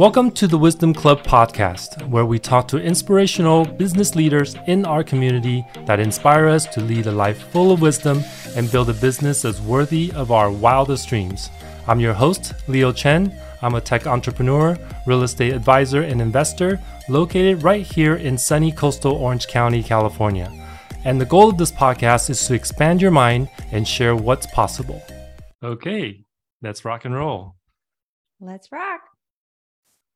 Welcome to the Wisdom Club podcast, where we talk to inspirational business leaders in our community that inspire us to lead a life full of wisdom and build a business as worthy of our wildest dreams. I'm your host, Leo Chen. I'm a tech entrepreneur, real estate advisor, and investor located right here in sunny coastal Orange County, California. And the goal of this podcast is to expand your mind and share what's possible. Okay, let's rock and roll. Let's rock.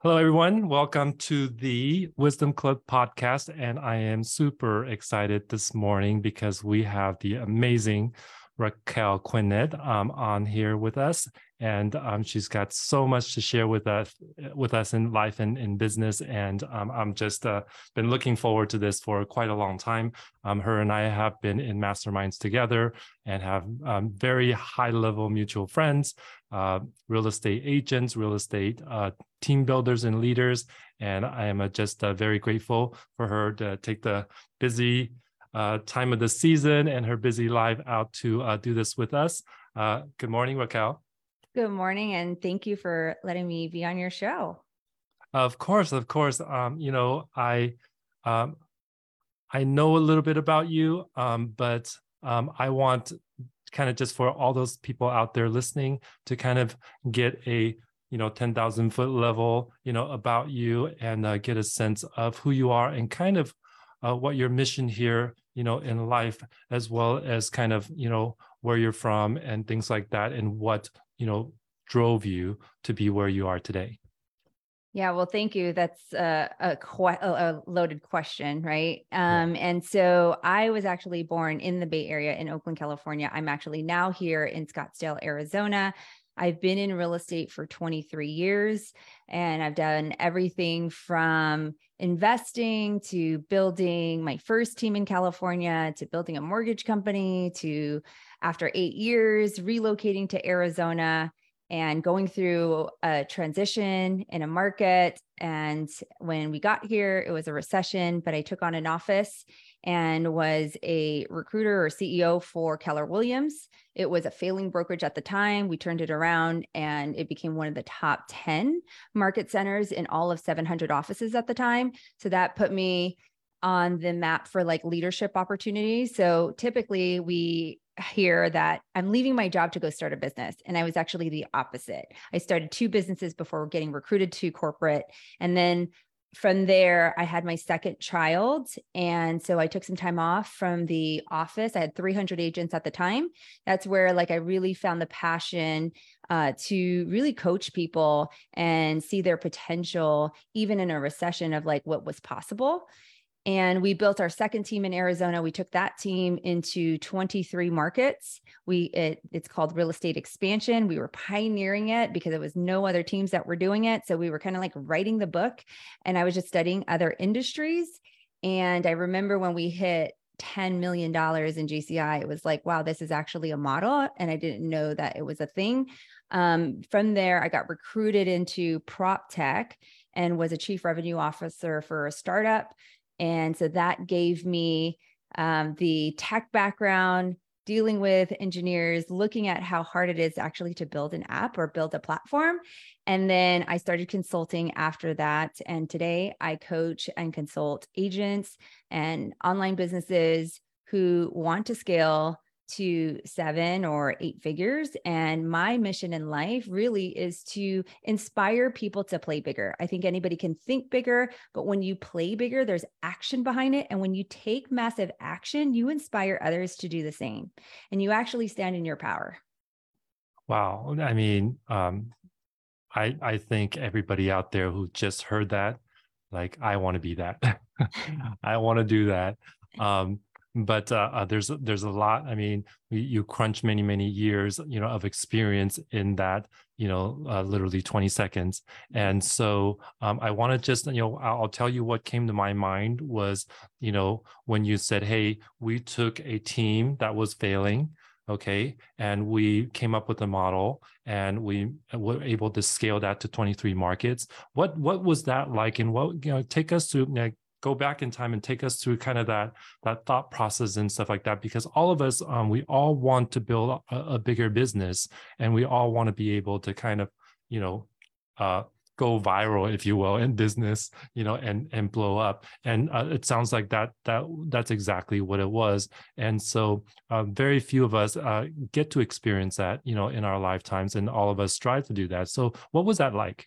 Hello, everyone. Welcome to the Wisdom Club podcast. And I am super excited this morning because we have the amazing Raquel Quinet um, on here with us and um, she's got so much to share with us with us in life and in business and um, i'm just uh, been looking forward to this for quite a long time um, her and i have been in masterminds together and have um, very high level mutual friends uh, real estate agents real estate uh, team builders and leaders and i am uh, just uh, very grateful for her to take the busy uh, time of the season and her busy life out to do this with us good morning raquel Good morning, and thank you for letting me be on your show. Of course, of course. Um, you know, I um, I know a little bit about you, um, but um, I want kind of just for all those people out there listening to kind of get a you know 10,000 foot level you know about you and uh, get a sense of who you are and kind of uh, what your mission here you know in life as well as kind of you know where you're from and things like that and what you know drove you to be where you are today yeah, well, thank you. That's a, a, a loaded question, right? Um, yeah. And so I was actually born in the Bay Area in Oakland, California. I'm actually now here in Scottsdale, Arizona. I've been in real estate for 23 years and I've done everything from investing to building my first team in California to building a mortgage company to after eight years, relocating to Arizona and going through a transition in a market. And when we got here, it was a recession, but I took on an office and was a recruiter or CEO for Keller Williams. It was a failing brokerage at the time. We turned it around and it became one of the top 10 market centers in all of 700 offices at the time. So that put me on the map for like leadership opportunities. So typically we hear that I'm leaving my job to go start a business. And I was actually the opposite. I started two businesses before getting recruited to corporate. And then from there, I had my second child. And so I took some time off from the office. I had 300 agents at the time. That's where like I really found the passion uh, to really coach people and see their potential, even in a recession of like what was possible and we built our second team in Arizona. We took that team into 23 markets. We it, it's called real estate expansion. We were pioneering it because there was no other teams that were doing it. So we were kind of like writing the book and I was just studying other industries. And I remember when we hit $10 million in GCI, it was like, wow, this is actually a model. And I didn't know that it was a thing. Um, from there, I got recruited into prop tech and was a chief revenue officer for a startup and so that gave me um, the tech background, dealing with engineers, looking at how hard it is actually to build an app or build a platform. And then I started consulting after that. And today I coach and consult agents and online businesses who want to scale to seven or eight figures. And my mission in life really is to inspire people to play bigger. I think anybody can think bigger, but when you play bigger, there's action behind it. And when you take massive action, you inspire others to do the same and you actually stand in your power. Wow. I mean, um, I, I think everybody out there who just heard that, like, I want to be that. I want to do that. Um, but uh, uh, there's there's a lot. I mean, you crunch many many years, you know, of experience in that, you know, uh, literally 20 seconds. And so um, I want to just, you know, I'll tell you what came to my mind was, you know, when you said, "Hey, we took a team that was failing." okay and we came up with a model and we were able to scale that to 23 markets what what was that like and what you know take us to like, go back in time and take us through kind of that that thought process and stuff like that because all of us um, we all want to build a, a, bigger business and we all want to be able to kind of you know uh, go viral if you will in business you know and and blow up. And uh, it sounds like that that that's exactly what it was. And so uh, very few of us uh, get to experience that you know in our lifetimes and all of us strive to do that. So what was that like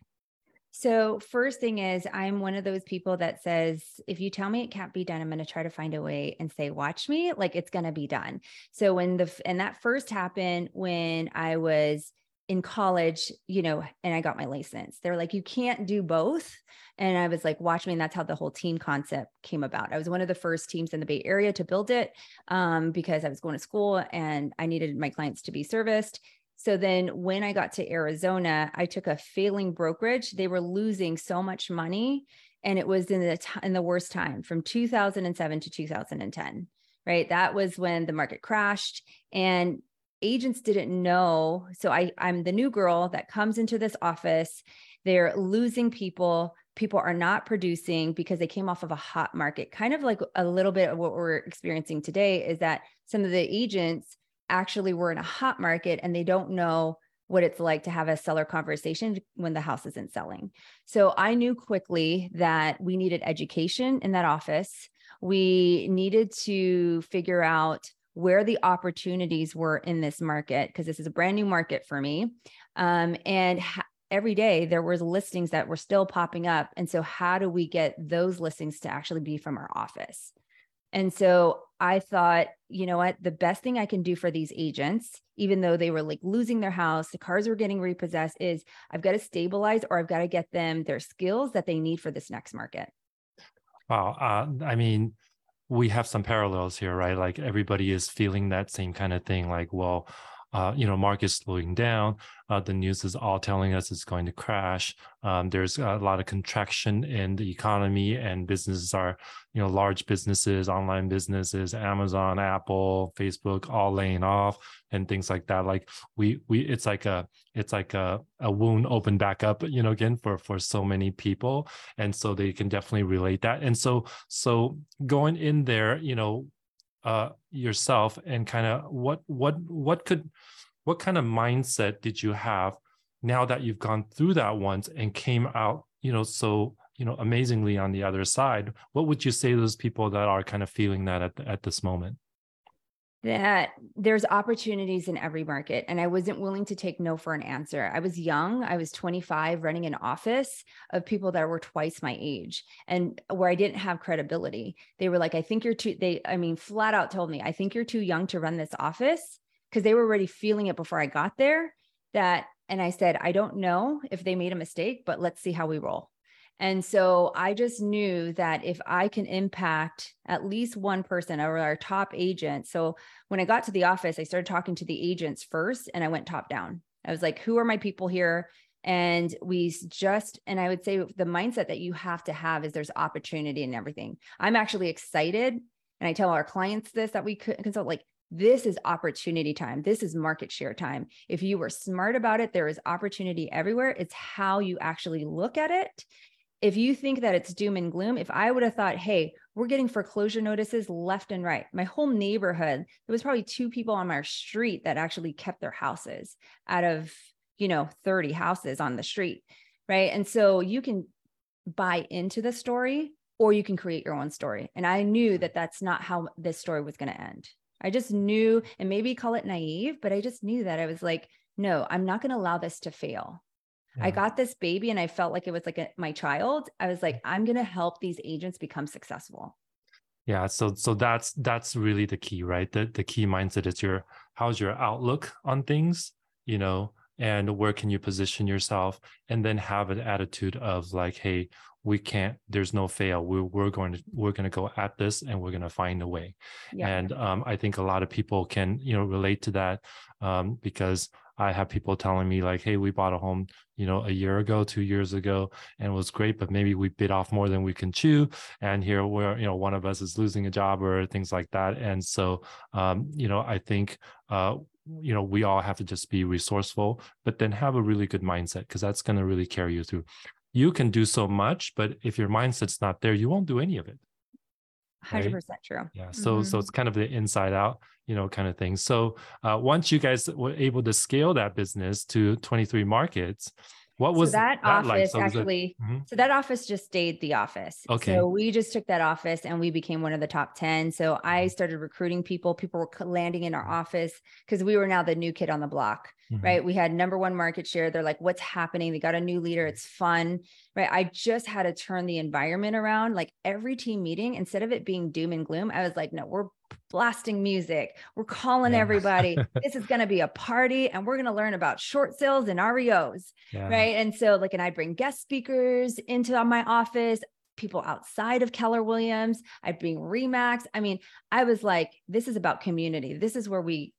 so, first thing is, I'm one of those people that says, if you tell me it can't be done, I'm going to try to find a way and say, watch me, like it's going to be done. So, when the, and that first happened when I was in college, you know, and I got my license. They're like, you can't do both. And I was like, watch me. And that's how the whole team concept came about. I was one of the first teams in the Bay Area to build it um, because I was going to school and I needed my clients to be serviced. So then when I got to Arizona, I took a failing brokerage. They were losing so much money and it was in the t- in the worst time from 2007 to 2010. Right? That was when the market crashed and agents didn't know. So I I'm the new girl that comes into this office. They're losing people. People are not producing because they came off of a hot market. Kind of like a little bit of what we're experiencing today is that some of the agents actually we were in a hot market and they don't know what it's like to have a seller conversation when the house isn't selling. So I knew quickly that we needed education in that office. We needed to figure out where the opportunities were in this market because this is a brand new market for me. Um, and ha- every day there was listings that were still popping up. And so how do we get those listings to actually be from our office? And so I thought, you know what, the best thing I can do for these agents, even though they were like losing their house, the cars were getting repossessed, is I've got to stabilize or I've got to get them their skills that they need for this next market. Wow. Uh, I mean, we have some parallels here, right? Like everybody is feeling that same kind of thing. Like, well, uh, you know, market slowing down. Uh, the news is all telling us it's going to crash. Um, there's a lot of contraction in the economy, and businesses are, you know, large businesses, online businesses, Amazon, Apple, Facebook, all laying off and things like that. Like we, we, it's like a, it's like a, a wound open back up, you know, again for for so many people, and so they can definitely relate that. And so, so going in there, you know, uh, yourself and kind of what what what could what kind of mindset did you have now that you've gone through that once and came out you know so you know amazingly on the other side? What would you say to those people that are kind of feeling that at, at this moment that there's opportunities in every market and i wasn't willing to take no for an answer. I was young i was 25 running an office of people that were twice my age and where i didn't have credibility. They were like i think you're too they i mean flat out told me i think you're too young to run this office because they were already feeling it before i got there that and i said i don't know if they made a mistake but let's see how we roll and so I just knew that if I can impact at least one person or our top agent. So when I got to the office, I started talking to the agents first and I went top down. I was like, who are my people here? And we just, and I would say the mindset that you have to have is there's opportunity in everything. I'm actually excited. And I tell our clients this that we could consult like, this is opportunity time. This is market share time. If you were smart about it, there is opportunity everywhere. It's how you actually look at it if you think that it's doom and gloom, if I would have thought, hey, we're getting foreclosure notices left and right, my whole neighborhood, there was probably two people on our street that actually kept their houses out of, you know, 30 houses on the street. Right. And so you can buy into the story or you can create your own story. And I knew that that's not how this story was going to end. I just knew, and maybe call it naive, but I just knew that I was like, no, I'm not going to allow this to fail. Yeah. I got this baby and I felt like it was like a, my child. I was like, I'm going to help these agents become successful. Yeah, so so that's that's really the key, right? The the key mindset is your how's your outlook on things, you know, and where can you position yourself and then have an attitude of like, hey, we can't there's no fail we're, we're going to we're going to go at this and we're going to find a way yeah. and um, i think a lot of people can you know relate to that um, because I have people telling me like, "Hey, we bought a home, you know, a year ago, two years ago, and it was great, but maybe we bit off more than we can chew, and here we're, you know, one of us is losing a job or things like that." And so, um, you know, I think, uh, you know, we all have to just be resourceful, but then have a really good mindset because that's going to really carry you through. You can do so much, but if your mindset's not there, you won't do any of it. Hundred percent true. Yeah. So mm-hmm. so it's kind of the inside out, you know, kind of thing. So uh, once you guys were able to scale that business to 23 markets, What was so that, that like? office So was it- actually? Mhm. So that office just stayed the office. Okay. So we just took that office and we became one of the top 10. So Mm-hmm. I started recruiting people. People were landing in our office because we were now the new kid on the block, Mhm. right? We had number one market share. They're like, what's happening? They got a new leader. It's fun, right? I just had to turn the environment around. Like every team meeting, instead of it being doom and gloom, I was like, no, we're blasting music. We're calling Yeah. everybody. this is going to be a party and we're going to learn about short sales and REOs Yeah. right and so like and i'd bring guest speakers into my office people outside of keller williams i'd bring remax i mean i was like this is about community this is where we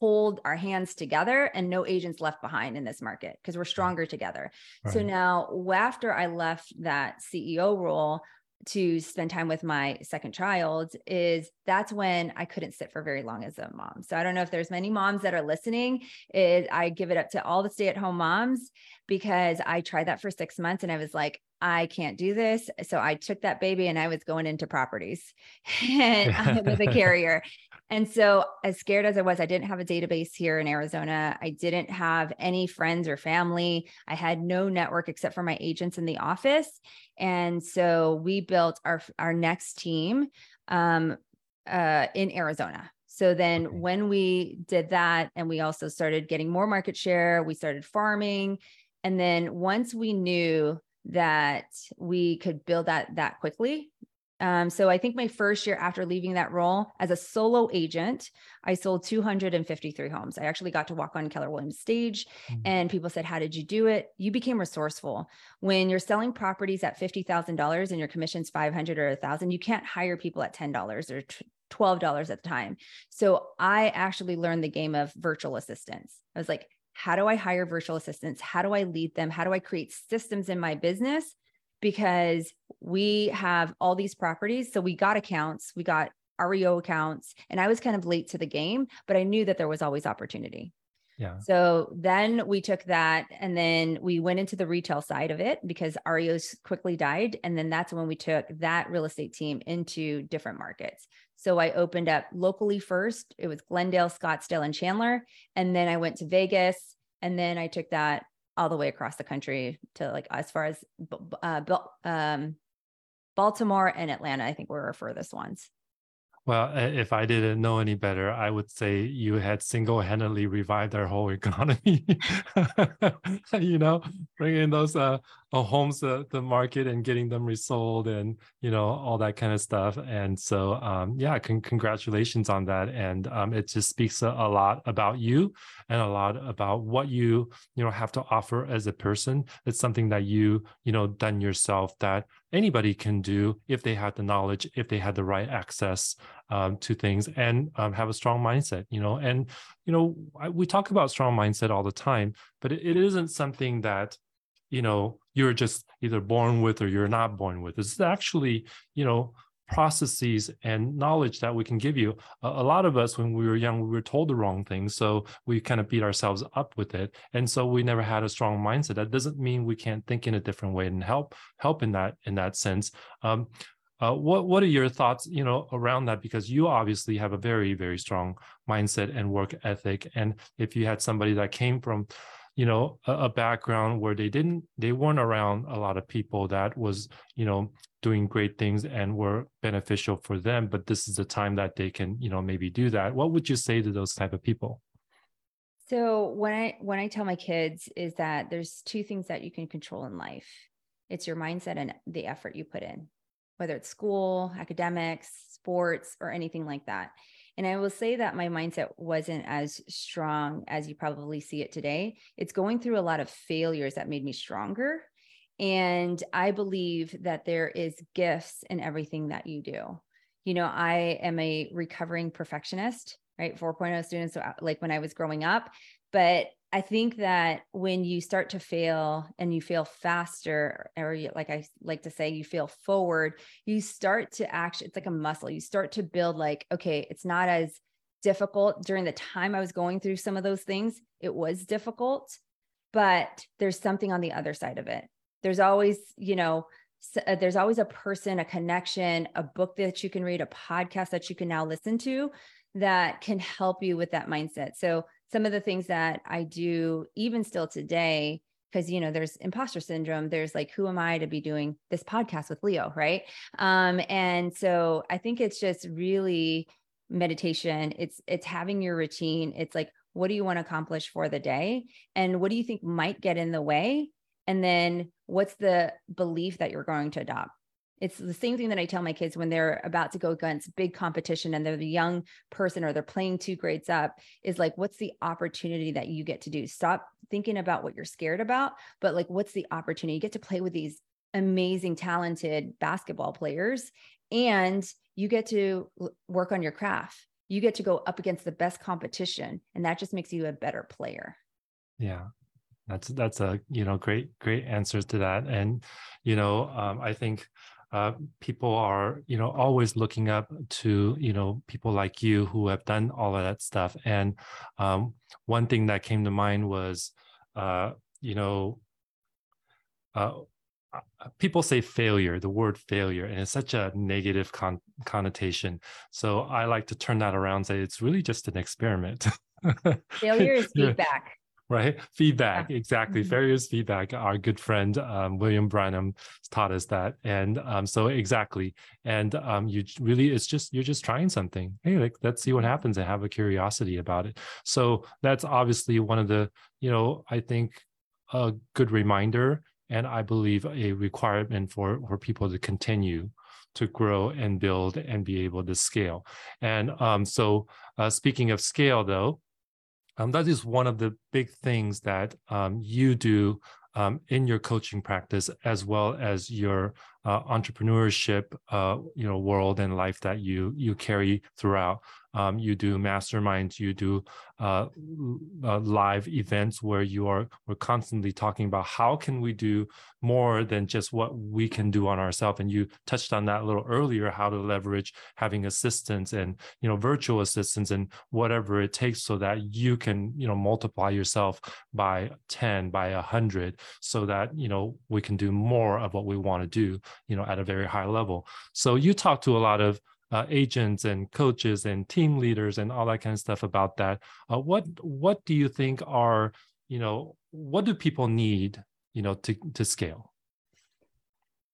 hold our hands together and no agents left behind in this market because we're stronger together so now after i left that ceo role to spend time with my second child is that's when I couldn't sit for very long as a mom. So I don't know if there's many moms that are listening. Is I give it up to all the stay-at-home moms because I tried that for six months and I was like, I can't do this. So I took that baby and I was going into properties and I was a carrier. And so, as scared as I was, I didn't have a database here in Arizona. I didn't have any friends or family. I had no network except for my agents in the office. And so, we built our our next team um, uh, in Arizona. So then, Okay. when we did that, and we also started getting more market share, we started farming. And then, once we knew that we could build that that quickly, um, so I think my first year after leaving that role as a solo agent, I sold 253 homes. I actually got to walk on Keller Williams stage Mhm. and people said, How did you do it? You became resourceful. When you're selling properties at $50,000 and your commission's 500 or a 1000, you can't hire people at $10 or t- $12 at the time. So I actually learned the game of virtual assistants. I was like, how do I hire virtual assistants? How do I lead them? How do I create systems in my business? Because we have all these properties. So we got accounts, we got REO accounts, and I was kind of late to the game, but I knew that there was always opportunity. Yeah. So then we took that and then we went into the retail side of it because REOs quickly died. And then that's when we took that real estate team into different markets. So I opened up locally first. It was Glendale, Scottsdale, and Chandler. And then I went to Vegas. And then I took that all the way across the country to like as far as uh, um, Baltimore and Atlanta, I think were our furthest ones. Well, if I didn't know any better, I would say you had single-handedly revived our whole economy. you know, bringing those uh, uh, homes to the market and getting them resold, and you know all that kind of stuff. And so, um, yeah, con- congratulations on that. And um, it just speaks a, a lot about you and a lot about what you you know have to offer as a person. It's something that you you know done yourself that anybody can do if they had the knowledge, if they had the right access um, to things and um, have a strong mindset, you know. And, you know, I, we talk about strong mindset all the time, but it, it isn't something that, you know, you're just either born with or you're not born with. It's actually, you know, processes and knowledge that we can give you. A, lot of us, when we were young, we were told the wrong thing. So we kind of beat ourselves up with it. And so we never had a strong mindset. That doesn't mean we can't think in a different way and help help in that in that sense. Um, uh, what what are your thoughts, you know, around that? Because you obviously have a very very strong mindset and work ethic, and if you had somebody that came from, you know, a, a background where they didn't, they weren't around a lot of people that was, you know, doing great things and were beneficial for them, but this is the time that they can, you know, maybe do that. What would you say to those type of people? So when I when I tell my kids is that there's two things that you can control in life. It's your mindset and the effort you put in, whether it's school, academics, sports, or anything like that. And I will say that my mindset wasn't as strong as you probably see it today. It's going through a lot of failures that made me stronger. And I believe that there is gifts in everything that you do. You know, I am a recovering perfectionist, right? 4.0 students, so, uh, like when I was growing up. But I think that when you start to fail and you fail faster, or you, like I like to say, you fail forward, you start to actually, it's like a muscle. You start to build, like, okay, it's not as difficult during the time I was going through some of those things. It was difficult, but there's something on the other side of it. There's always, you know, s- uh, there's always a person, a connection, a book that you can read, a podcast that you can now listen to that can help you with that mindset. So, some of the things that I do, even still today, because you know there's imposter syndrome there's like who am i to be doing this podcast with leo right? Um and so i think it's just really meditation. It's it's having your routine. It's like what do you want to accomplish for the day? And what do you think might get in the way? And then what's the belief that you're going to adopt it's the same thing that I tell my kids when they're about to go against big competition and they're the young person or they're playing two grades up is like, what's the opportunity that you get to do? Stop thinking about what you're scared about, but like, what's the opportunity? You get to play with these amazing, talented basketball players and you get to work on your craft. You get to go up against the best competition, and that just makes you a better player. Yeah, that's that's a you know great great answers to that and you know um, i think uh, people are you know always looking up to you know people like you who have done all of that stuff. And um, one thing that came to mind was uh, you know uh, uh, people say failure the word failure and it's such a negative con- connotation. So i like to turn that around and say it's really just an experiment. Failure is feedback right? Feedback, yeah. exactly. Mm-hmm. Is feedback. Our good friend um, William Branham taught us that, and um, so exactly. And um, you really, it's just you're just trying something. Hey, like let's see what mm-hmm. happens, and have a curiosity about it. So that's obviously one of the, you know, I think a good reminder, and I believe a requirement for for people to continue to grow and build and be able to scale. And um, so, uh, speaking of scale, though, um, that is one of the big things that um, you do um, in your coaching practice, as well as your uh, entrepreneurship, uh, you know, world and life that you you carry throughout. Um, you do masterminds, you do uh, uh, live events where you are we're constantly talking about how can we do more than just what we can do on ourselves. And you touched on that a little earlier, how to leverage having assistants and you know virtual assistants and whatever it takes so that you can you know multiply yourself by 10 by a 100 so that you know we can do more of what we want to do you know at a very high level so you talk to a lot of uh, agents and coaches and team leaders and all that kind of stuff about that. Uh, what what do you think are you know what do people need you know to to scale?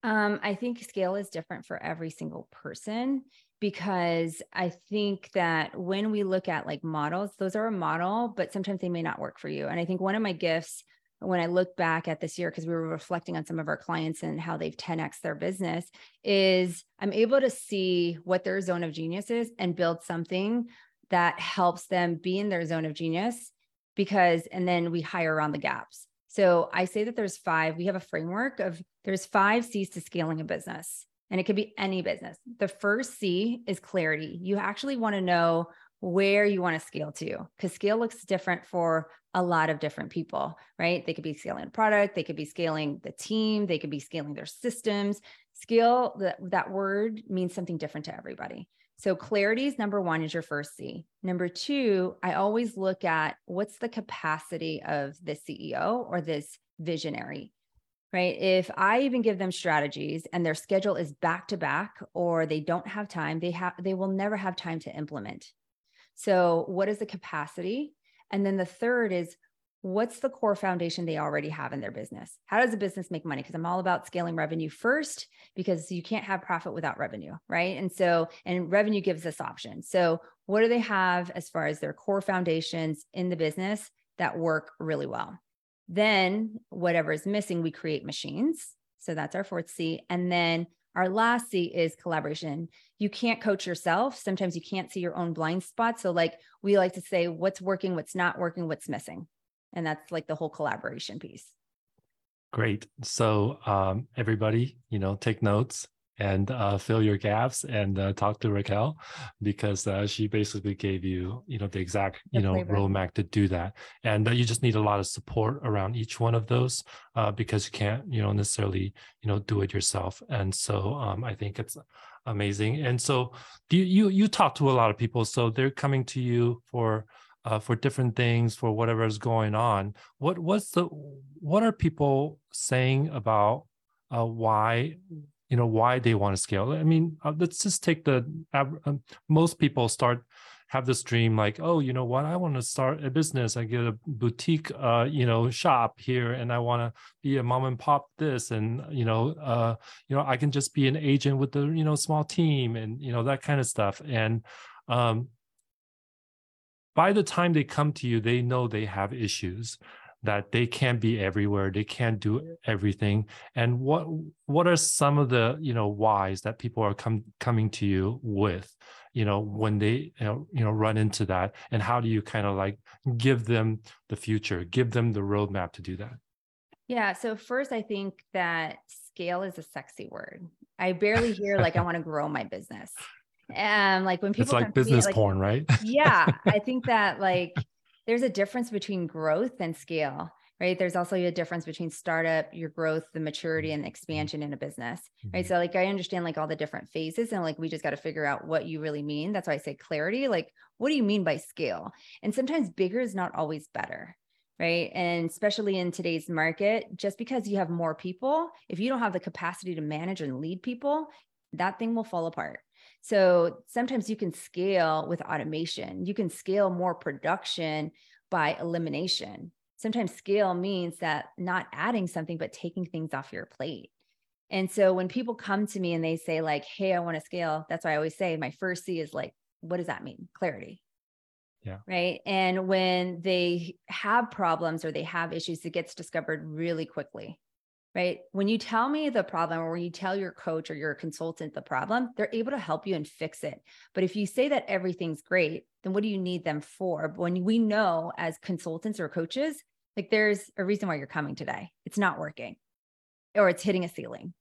Um, I think scale is different for every single person because I think that when we look at like models, those are a model, but sometimes they may not work for you. And I think one of my gifts when I look back at this year, because we were reflecting on some of our clients and how they've 10x their business, is I'm able to see what their zone of genius is and build something that helps them be in their zone of genius because, and then we hire around the gaps. So I say that there's five, we have a framework of there's five C's to scaling a business, and it could be any business. The first C is clarity. You actually want to know where you want to scale to because scale looks different for a lot of different people, right? They could be scaling a product, they could be scaling the team, they could be scaling their systems. Scale, that, that word means something different to everybody. So clarity is number one is your first C. Number two, I always look at what's the capacity of the CEO or this visionary, right? If I even give them strategies and their schedule is back to back or they don't have time, they have they will never have time to implement. So what is the capacity? And then the third is what's the core foundation they already have in their business? How does a business make money? Because I'm all about scaling revenue first because you can't have profit without revenue, right? And so, and revenue gives us options. So, what do they have as far as their core foundations in the business that work really well? Then, whatever is missing, we create machines. So, that's our fourth C. And then our last C is collaboration. You can't coach yourself. Sometimes you can't see your own blind spots. So, like we like to say, what's working, what's not working, what's missing. And that's like the whole collaboration piece. Great. So, um, everybody, you know, take notes and uh, fill your gaps and uh, talk to Raquel because uh, she basically gave you, you know, the exact, you the know, flavor. roadmap to do that. And you just need a lot of support around each one of those uh, because you can't, you know, necessarily, you know, do it yourself. And so um, I think it's amazing. And so you, you you talk to a lot of people, so they're coming to you for uh, for different things for whatever is going on. What what's the what are people saying about uh, why you know why they want to scale. I mean uh, let's just take the uh, most people start have this dream like oh you know what? I want to start a business. I get a boutique uh you know shop here and i want to be a mom and pop this and you know uh you know i can just be an agent with the you know small team and you know that kind of stuff. And um by the time they come to you they know they have issues that they can't be everywhere they can't do everything and what what are some of the you know whys that people are com- coming to you with you know when they you know, you know run into that and how do you kind of like give them the future give them the roadmap to do that? Yeah so first i think that scale is a sexy word. I barely hear like i want to grow my business. And like when people it's like business me, like, porn right? Yeah i think that like there's a difference between growth and scale right? There's also a difference between startup your growth the maturity and expansion in a business right? Mm-hmm. so like i understand like all the different phases and like we just got to figure out what you really mean. That's why i say clarity like what do you mean by scale? And sometimes bigger is not always better right? And especially in today's market just because you have more people if you don't have the capacity to manage and lead people that thing will fall apart so sometimes you can scale with automation. You can scale more production by elimination. Sometimes scale means that not adding something, but taking things off your plate. And so when people come to me and they say, like, hey, I want to scale, that's why I always say my first C is like, what does that mean? Clarity. Yeah. Right. And when they have problems or they have issues, it gets discovered really quickly right? When you tell me the problem or when you tell your coach or your consultant the problem, they're able to help you and fix it. But if you say that everything's great, then what do you need them for? When we know as consultants or coaches, like there's a reason why you're coming today. It's not working or it's hitting a ceiling.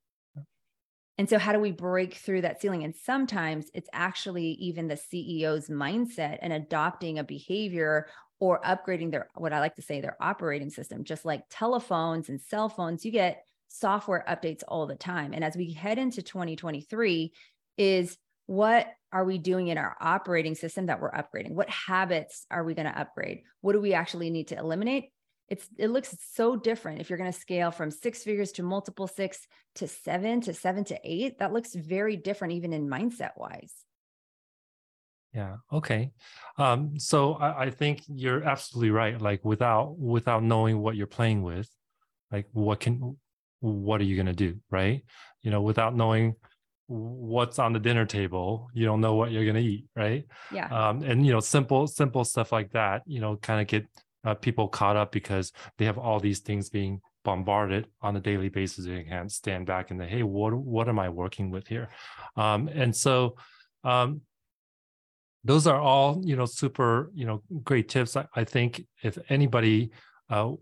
And so, how do we break through that ceiling? And sometimes it's actually even the CEO's mindset and adopting a behavior or upgrading their what I like to say their operating system just like telephones and cell phones you get software updates all the time. And as we head into 2023 is what are we doing in our operating system that we're upgrading? What habits are we going to upgrade? What do we actually need to eliminate? It's it looks so different. If you're going to scale from six figures to multiple six to seven to seven to eight that looks very different even in mindset wise. Yeah okay. Um so I, I think you're absolutely right. Like without without knowing what you're playing with like what can what are you going to do right? You know without knowing what's on the dinner table you don't know what you're going to eat right? Yeah. Um and you know simple simple stuff like that you know kind of get uh, people caught up because they have all these things being bombarded on a daily basis. They can't stand back and say hey what what am i working with here? Um and so um those are all you know super you know great tips. I, I think if anybody uh,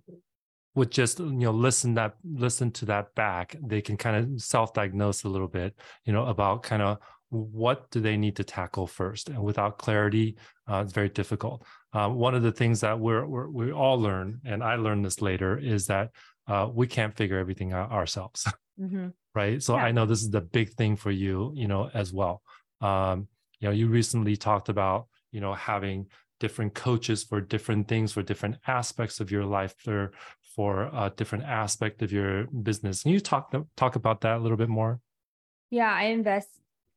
would just you know listen that listen to that back they can kind of self-diagnose a little bit you know about kind of what do they need to tackle first and without clarity uh, it's very difficult uh, one of the things that we're, we're, we all learn and i learned this later is that uh, we can't figure everything out ourselves mm-hmm. right so yeah. i know this is the big thing for you you know as well um, you know you recently talked about you know having different coaches for different things for different aspects of your life for for a different aspect of your business. Can you talk talk about that a little bit more? Yeah i invest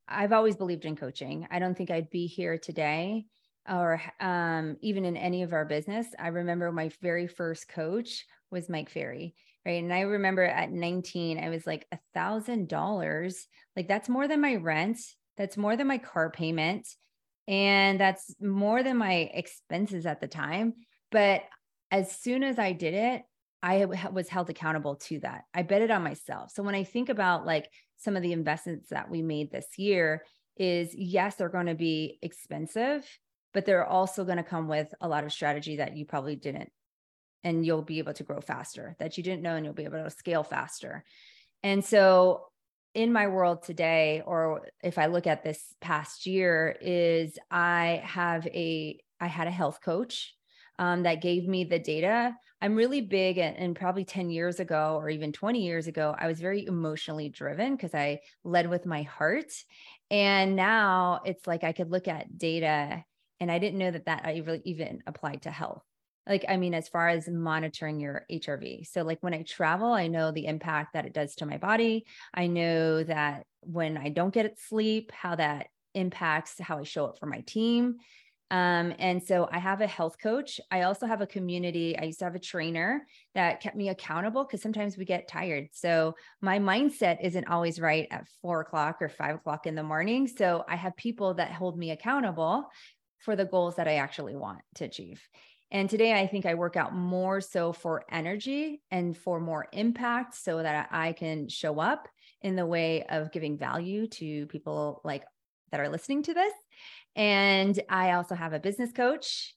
i've always believed in coaching. I don't think i'd be here today or um, even in any of our business. I remember my very first coach was mike ferry right? And i remember at 19 i was like a thousand dollars? Like that's more than my rent. That's more than my car payment. And that's more than my expenses at the time. But as soon as I did it, I was held accountable to that. I bet it on myself. So when I think about like some of the investments that we made this year, is yes, they're going to be expensive, but they're also going to come with a lot of strategy that you probably didn't. And you'll be able to grow faster that you didn't know, and you'll be able to scale faster. And so in my world today or if i look at this past year is i have a i had a health coach um, that gave me the data i'm really big and, and probably 10 years ago or even 20 years ago i was very emotionally driven because i led with my heart and now it's like i could look at data and i didn't know that that I really even applied to health. Like i mean as far as monitoring your hrv so like when i travel i know the impact that it does to my body. I know that when i don't get sleep how that impacts how i show up for my team Um, and so I have a health coach. I also have a community. I used to have a trainer that kept me accountable because sometimes we get tired. So my mindset isn't always right at four o'clock or five o'clock in the morning. So I have people that hold me accountable for the goals that I actually want to achieve. And today I think I work out more so for energy and for more impact so that I can show up in the way of giving value to people like that are listening to this. And I also have a business coach.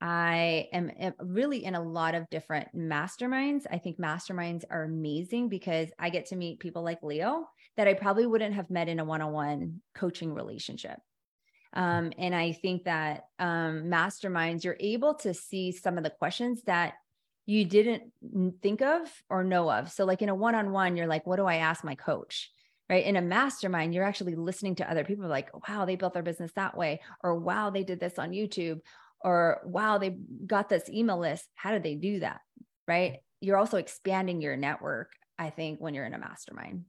I am really in a lot of different masterminds. I think masterminds are amazing because I get to meet people like Leo that I probably wouldn't have met in a one on one coaching relationship. Um, and I think that um, masterminds, you're able to see some of the questions that you didn't think of or know of. So, like in a one on one, you're like, what do I ask my coach? Right? In a mastermind, you're actually listening to other people like, wow, they built their business that way, or wow, they did this on YouTube, or wow, they got this email list. How did they do that? Right. You're also expanding your network, I think, when you're in a mastermind.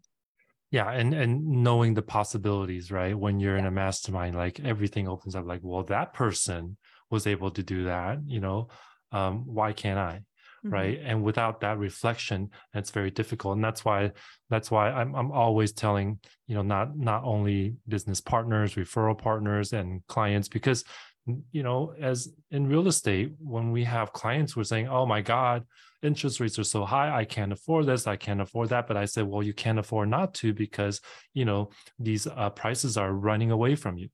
Yeah, and and knowing the possibilities, right? When you're yeah. in a mastermind, like everything opens up. Like, well, that person was able to do that. You know, um, why can't I? Mm-hmm. right and without that reflection it's very difficult. And that's why that's why I'm, I'm always telling you know not not only business partners referral partners and clients because you know as in real estate when we have clients we're saying oh my god interest rates are so high i can't afford this i can't afford that but i said well you can't afford not to because you know these uh, prices are running away from you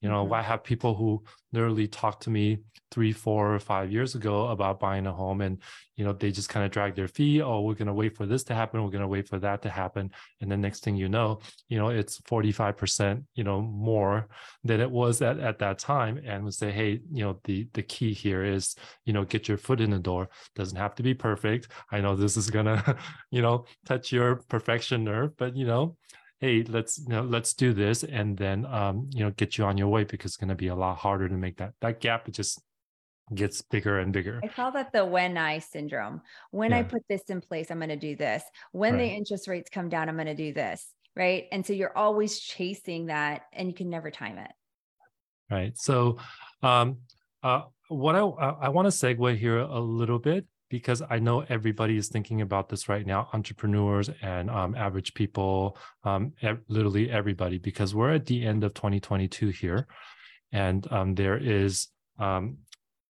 you know, mm-hmm. I have people who literally talk to me three, four, or five years ago about buying a home, and you know, they just kind of drag their feet. Oh, we're gonna wait for this to happen. We're gonna wait for that to happen, and the next thing you know, you know, it's forty five percent, you know, more than it was at at that time. And we say, hey, you know, the the key here is, you know, get your foot in the door. Doesn't have to be perfect. I know this is gonna, you know, touch your perfection nerve, but you know, hey let's you know let's do this and then um you know get you on your way because it's going to be a lot harder to make that that gap. It just gets bigger and bigger. I call that the when i syndrome. When yeah. i put this in place i'm going to do this. When right. the interest rates come down i'm going to do this right? And so you're always chasing that and you can never time it. Right. So um uh what i i want to segue here a little bit because I know everybody is thinking about this right now, entrepreneurs and um, average people, um, e- literally everybody, because we're at the end of 2022 here. And um, there is um,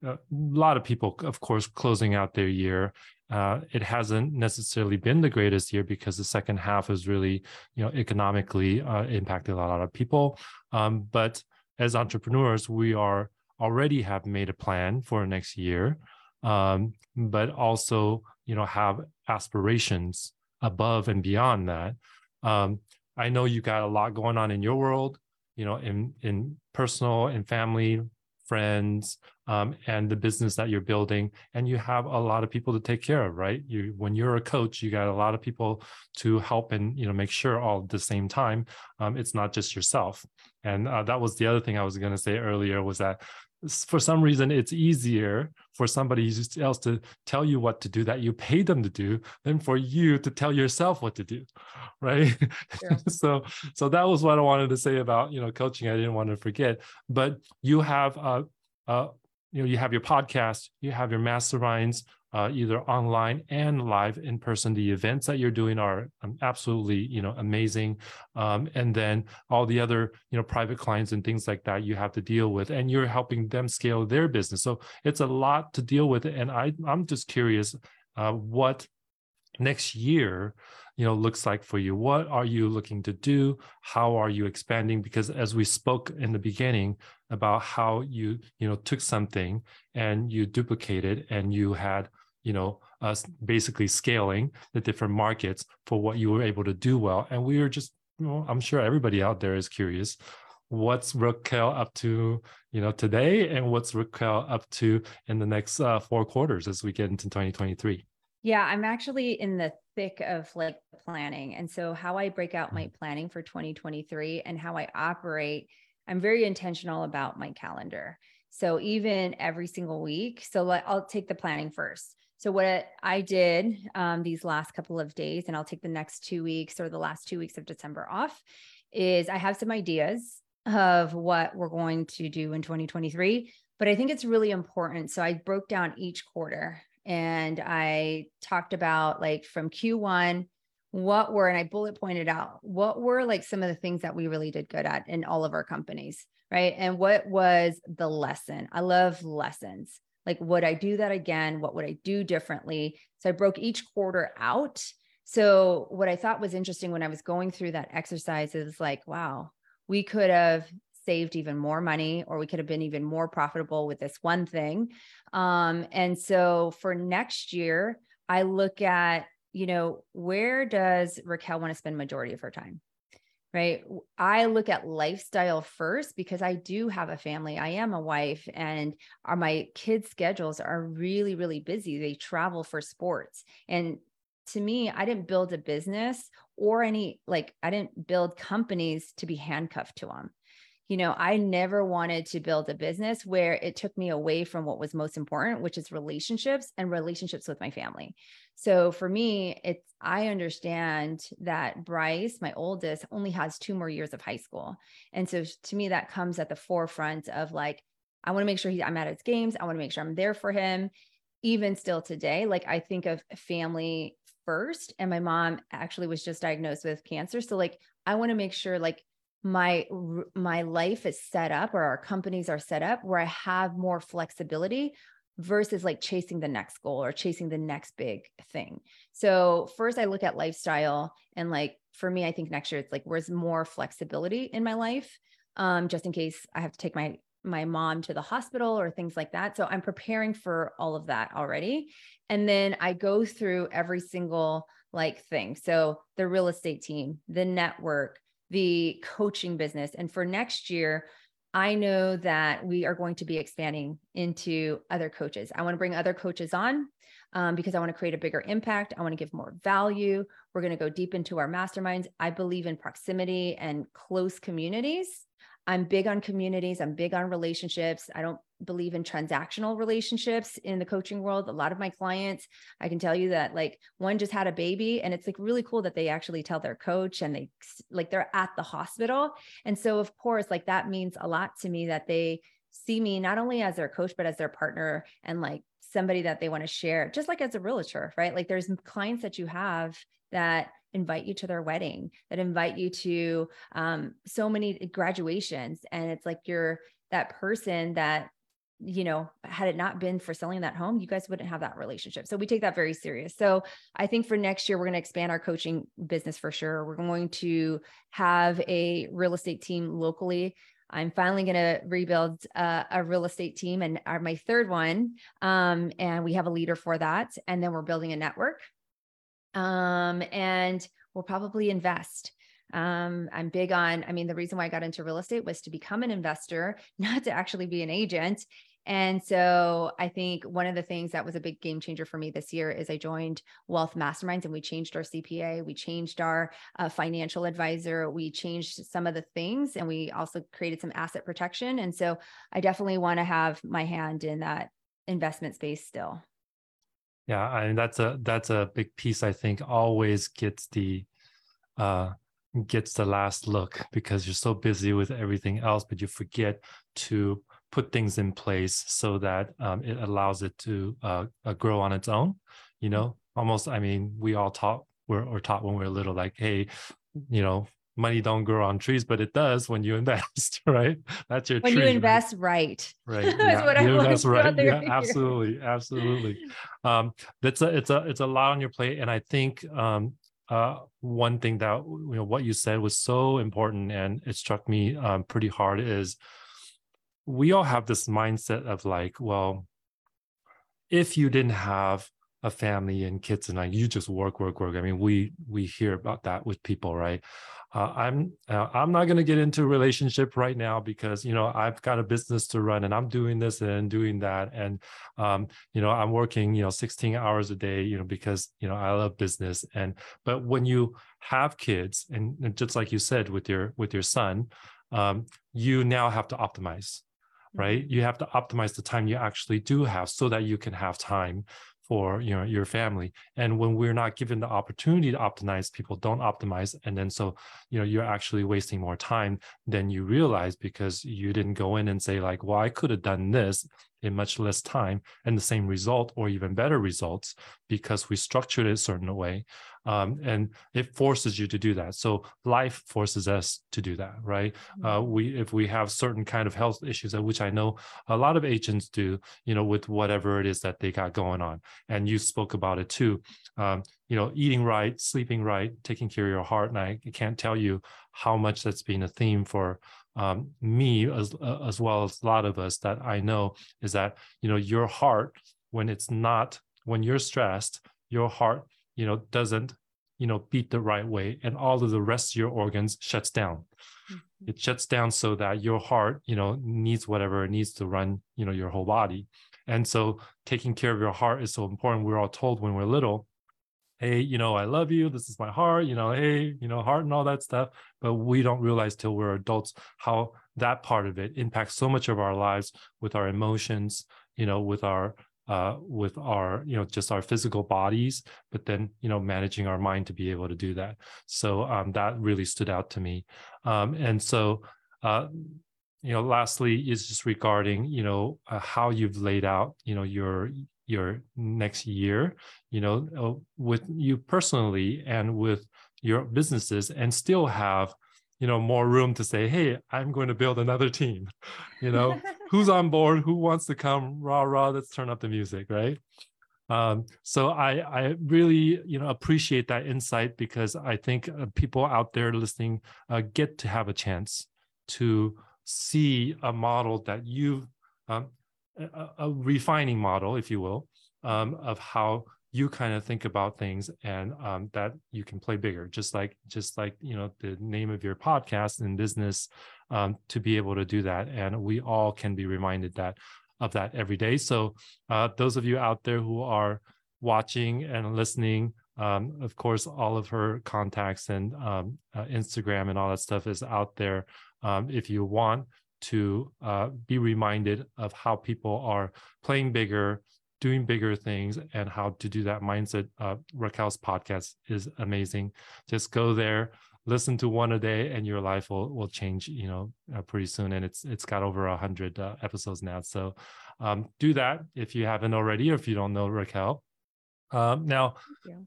a lot of people, of course, closing out their year. Uh, it hasn't necessarily been the greatest year because the second half has really, you know, economically uh, impacted a lot of people. Um, but as entrepreneurs, we are already have made a plan for next year um, but also you know have aspirations above and beyond that. Um, I know you got a lot going on in your world, you know, in in personal and family, friends, um, and the business that you're building, and you have a lot of people to take care of, right? You when you're a coach, you got a lot of people to help and you know make sure all at the same time. Um, it's not just yourself, and uh, that was the other thing I was going to say earlier was that for some reason it's easier for somebody else to tell you what to do that you pay them to do than for you to tell yourself what to do right yeah. so so that was what i wanted to say about you know coaching i didn't want to forget but you have uh uh you know you have your podcast you have your masterminds uh, either online and live in person. The events that you're doing are um, absolutely, you know, amazing. Um, and then all the other, you know, private clients and things like that you have to deal with, and you're helping them scale their business. So it's a lot to deal with. And I, I'm just curious, uh, what next year you know looks like for you what are you looking to do how are you expanding because as we spoke in the beginning about how you you know took something and you duplicated and you had you know us basically scaling the different markets for what you were able to do well and we were just you know, i'm sure everybody out there is curious what's Raquel up to, you know, today, and what's Raquel up to in the next uh, four quarters as we get into 2023? Yeah, I'm actually in the thick of like planning. And so, how I break out my mm-hmm. planning for 2023 and how I operate, I'm very intentional about my calendar. So, even every single week, so let, I'll take the planning first. So, what I did um, these last couple of days, and I'll take the next two weeks or the last two weeks of December off, is I have some ideas of what we're going to do in 2023 but I think it's really important. So I broke down each quarter and I talked about like from Q1, what were, and I bullet pointed out what were like some of the things that we really did good at in all of our companies, right? And what was the lesson? I love lessons. Like, would I do that again? What would I do differently? So I broke each quarter out. So, what I thought was interesting when I was going through that exercise is like, wow, we could have saved even more money or we could have been even more profitable with this one thing. Um, and so for next year, I look at, you know, where does Raquel want to spend majority of her time? Right. I look at lifestyle first because I do have a family. I am a wife and our, my kids' schedules are really, really busy. They travel for sports. And to me, I didn't build a business or any, like, I didn't build companies to be handcuffed to them you know, I never wanted to build a business where it took me away from what was most important, which is relationships and relationships with my family. So for me, it's, I understand that Bryce, my oldest, only has two more years of high school. And so to me, that comes at the forefront of like, I want to make sure he, I'm at his games. I want to make sure I'm there for him. Even still today, like I think of family first. And my mom actually was just diagnosed with cancer. So like, I want to make sure like my my life is set up or our companies are set up where I have more flexibility versus like chasing the next goal or chasing the next big thing. So first I look at lifestyle and like for me I think next year it's like where's more flexibility in my life um just in case I have to take my my mom to the hospital or things like that. So I'm preparing for all of that already. And then I go through every single like thing. So the real estate team, the network, the coaching business. And for next year, I know that we are going to be expanding into other coaches. I want to bring other coaches on um, because I want to create a bigger impact. I want to give more value. We're going to go deep into our masterminds. I believe in proximity and close communities. I'm big on communities. I'm big on relationships. I don't believe in transactional relationships in the coaching world. A lot of my clients, I can tell you that like one just had a baby and it's like really cool that they actually tell their coach and they like they're at the hospital. And so of course, like that means a lot to me that they see me not only as their coach but as their partner and like somebody that they want to share just like as a realtor, right? Like there's clients that you have that invite you to their wedding, that invite you to um, so many graduations. And it's like you're that person that you know, had it not been for selling that home, you guys wouldn't have that relationship. So we take that very serious. So I think for next year, we're going to expand our coaching business for sure. We're going to have a real estate team locally. I'm finally going to rebuild uh, a real estate team and our, my third one. Um, and we have a leader for that. And then we're building a network. Um, and we'll probably invest. Um, I'm big on, I mean, the reason why I got into real estate was to become an investor, not to actually be an agent. And so I think one of the things that was a big game changer for me this year is I joined Wealth Masterminds and we changed our CPA, we changed our uh, financial advisor, we changed some of the things, and we also created some asset protection. And so I definitely want to have my hand in that investment space still. Yeah, I mean that's a that's a big piece. I think always gets the uh gets the last look because you're so busy with everything else, but you forget to put things in place so that um, it allows it to uh, uh, grow on its own. You know, almost. I mean, we all taught we're or taught when we're little, like, hey, you know, money don't grow on trees, but it does when you invest, right? That's your when tree, you invest right. Right. right. yeah. you invest right. Yeah, absolutely, absolutely. Um, it's a it's a it's a lot on your plate, and I think um, uh, one thing that you know what you said was so important and it struck me um, pretty hard is we all have this mindset of like well if you didn't have a family and kids and like you just work work work i mean we we hear about that with people right uh, i'm uh, i'm not going to get into a relationship right now because you know i've got a business to run and i'm doing this and doing that and um, you know i'm working you know 16 hours a day you know because you know i love business and but when you have kids and, and just like you said with your with your son um, you now have to optimize right? Mm-hmm. You have to optimize the time you actually do have so that you can have time for you know your family. And when we're not given the opportunity to optimize people don't optimize. And then so you know you're actually wasting more time than you realize because you didn't go in and say like well i could have done this in much less time and the same result or even better results because we structured it a certain way um, and it forces you to do that. So life forces us to do that right? Uh, mm-hmm. we if we have certain kind of health issues which i know a lot of agents do you know with whatever it is that they got going on. And you spoke about it too. Um, you know eating right sleeping right taking care of your heart and i can't tell you how much that's been a theme for um, me as uh, as well as a lot of us that I know is that you know your heart when it's not when you're stressed your heart you know doesn't you know beat the right way and all of the rest of your organs shuts down. Mm-hmm. it shuts down so that your heart you know needs whatever it needs to run you know your whole body. And so taking care of your heart is so important. We're all told when we're little hey, you know, I love you. This is my heart, you know, hey, you know, heart and all that stuff. But we don't realize till we're adults how that part of it impacts so much of our lives with our emotions, you know, with our uh, with our you know just our physical bodies but then you know managing our mind to be able to do that so um, that really stood out to me um, and so uh, you know lastly is just regarding you know uh, how you've laid out you know your your next year you know uh, with you personally and with your businesses and still have you know more room to say hey i'm going to build another team. You know who's on board? Who wants to come? Rah rah let's turn up the music right? Um, so I, I really, you know, appreciate that insight because I think uh, people out there listening uh, get to have a chance to see a model that you've um, a, a refining model, if you will, um, of how you kind of think about things and um, that you can play bigger. Just like just like you know the name of your podcast and business um, to be able to do that. And we all can be reminded that of that every day. So uh, those of you out there who are watching and listening um, of course all of her contacts and um, uh, instagram and all that stuff is out there um, if you want to uh, be reminded of how people are playing bigger, doing bigger things, and how to do that mindset. Uh, Raquel's podcast is amazing. Just go there, listen to one a day, and your life will will change. You know, uh, pretty soon. And it's it's got over a hundred uh, episodes now. So um, do that if you haven't already, or if you don't know Raquel. Um, now,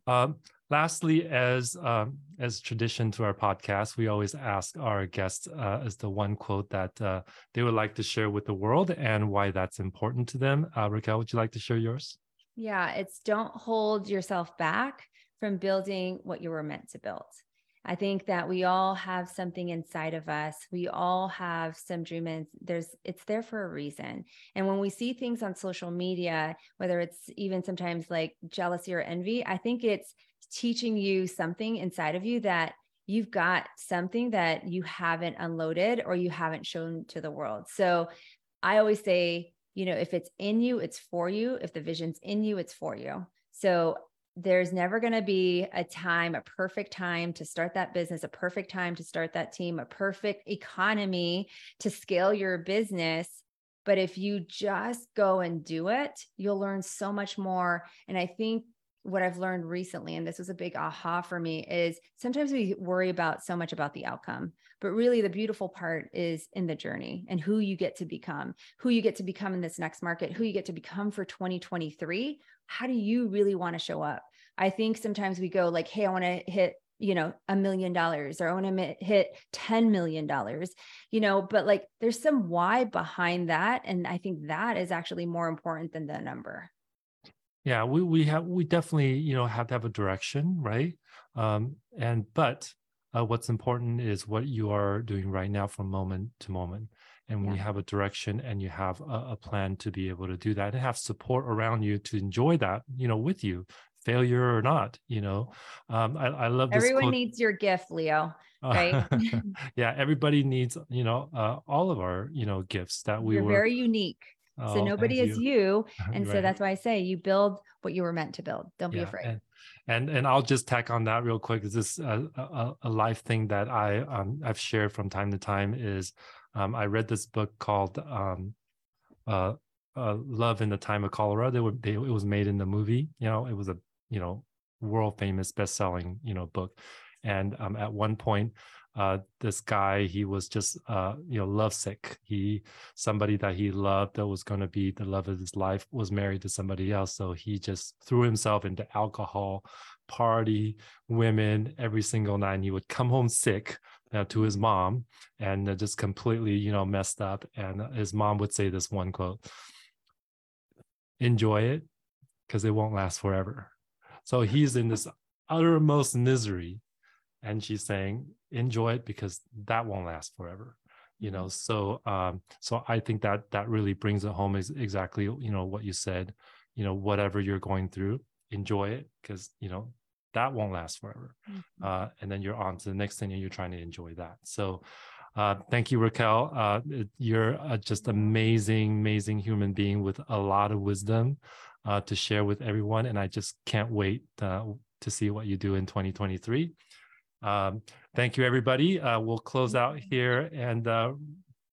um, lastly, as um, as tradition to our podcast, we always ask our guests uh, as the one quote that uh, they would like to share with the world and why that's important to them. Uh, Raquel, would you like to share yours? Yeah, it's don't hold yourself back from building what you were meant to build. I think that we all have something inside of us. We all have some dream and there's it's there for a reason. And when we see things on social media, whether it's even sometimes like jealousy or envy, I think it's teaching you something inside of you that you've got something that you haven't unloaded or you haven't shown to the world. So I always say, you know, if it's in you, it's for you. If the vision's in you, it's for you. So there's never going to be a time, a perfect time to start that business, a perfect time to start that team, a perfect economy to scale your business. But if you just go and do it, you'll learn so much more. And I think what I've learned recently, and this was a big aha for me, is sometimes we worry about so much about the outcome, but really the beautiful part is in the journey and who you get to become, who you get to become in this next market, who you get to become for 2023. How do you really want to show up? I think sometimes we go like, hey, I want to hit you know a million dollars or i want to hit 10 million dollars you know but like there's some why behind that and i think that is actually more important than the number yeah we we have we definitely you know have to have a direction right? Um and but uh, what's important is what you are doing right now from moment to moment. And when yeah. you have a direction and you have a, a, plan to be able to do that and have support around you to enjoy that you know with you failure or not you know? Um i, I love everyone quote. needs your gift leo right? Yeah everybody needs you know uh, all of our you know gifts that we You're were very unique Oh, so nobody is you. you. And right. so that's why I say you build what you were meant to build. Don't yeah. be afraid. And, and, and I'll just tack on that real quick. Is this a, a, a, life thing that I um, I've shared from time to time? Is um, I read this book called um, uh, uh, Love in the Time of Cholera. They were they, it was made in the movie. You know, it was a you know world famous best selling you know book, and um, at one point. Uh, this guy, he was just, uh, you know, lovesick. He, somebody that he loved that was going to be the love of his life was married to somebody else. So he just threw himself into alcohol, party, women every single night. and he would come home sick uh, to his mom and uh, just completely, you know, messed up. And his mom would say this one quote enjoy it because it won't last forever. So he's in this uttermost misery. And she's saying, enjoy it because that won't last forever you know so um so i think that that really brings it home is exactly you know what you said you know whatever you're going through enjoy it because you know that won't last forever. Mm-hmm. Uh, and then you're on to the next thing and you're trying to enjoy that. So uh, thank you, Raquel. Uh, you're just amazing, amazing human being with a lot of wisdom uh, to share with everyone. And I just can't wait uh, to see what you do in 2023. Um, thank you, everybody. Uh, we'll close out here. And I,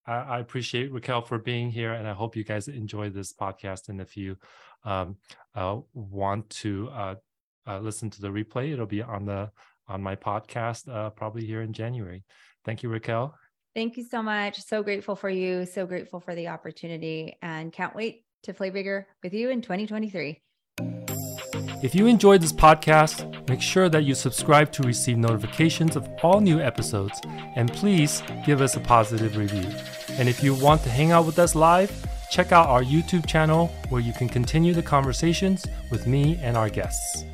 I, appreciate Raquel for being here. And I hope you guys enjoy this podcast. And if you um, want to uh, listen to the replay, it'll be on the on my podcast uh, probably here in January. Thank you, Raquel. Thank you so much. So grateful for you. So grateful for the opportunity, and can't wait to play bigger with you in 2023. If you enjoyed this podcast, make sure that you subscribe to receive notifications of all new episodes, and please give us a positive review. And if you want to hang out with us live, check out our YouTube channel where you can continue the conversations with me and our guests.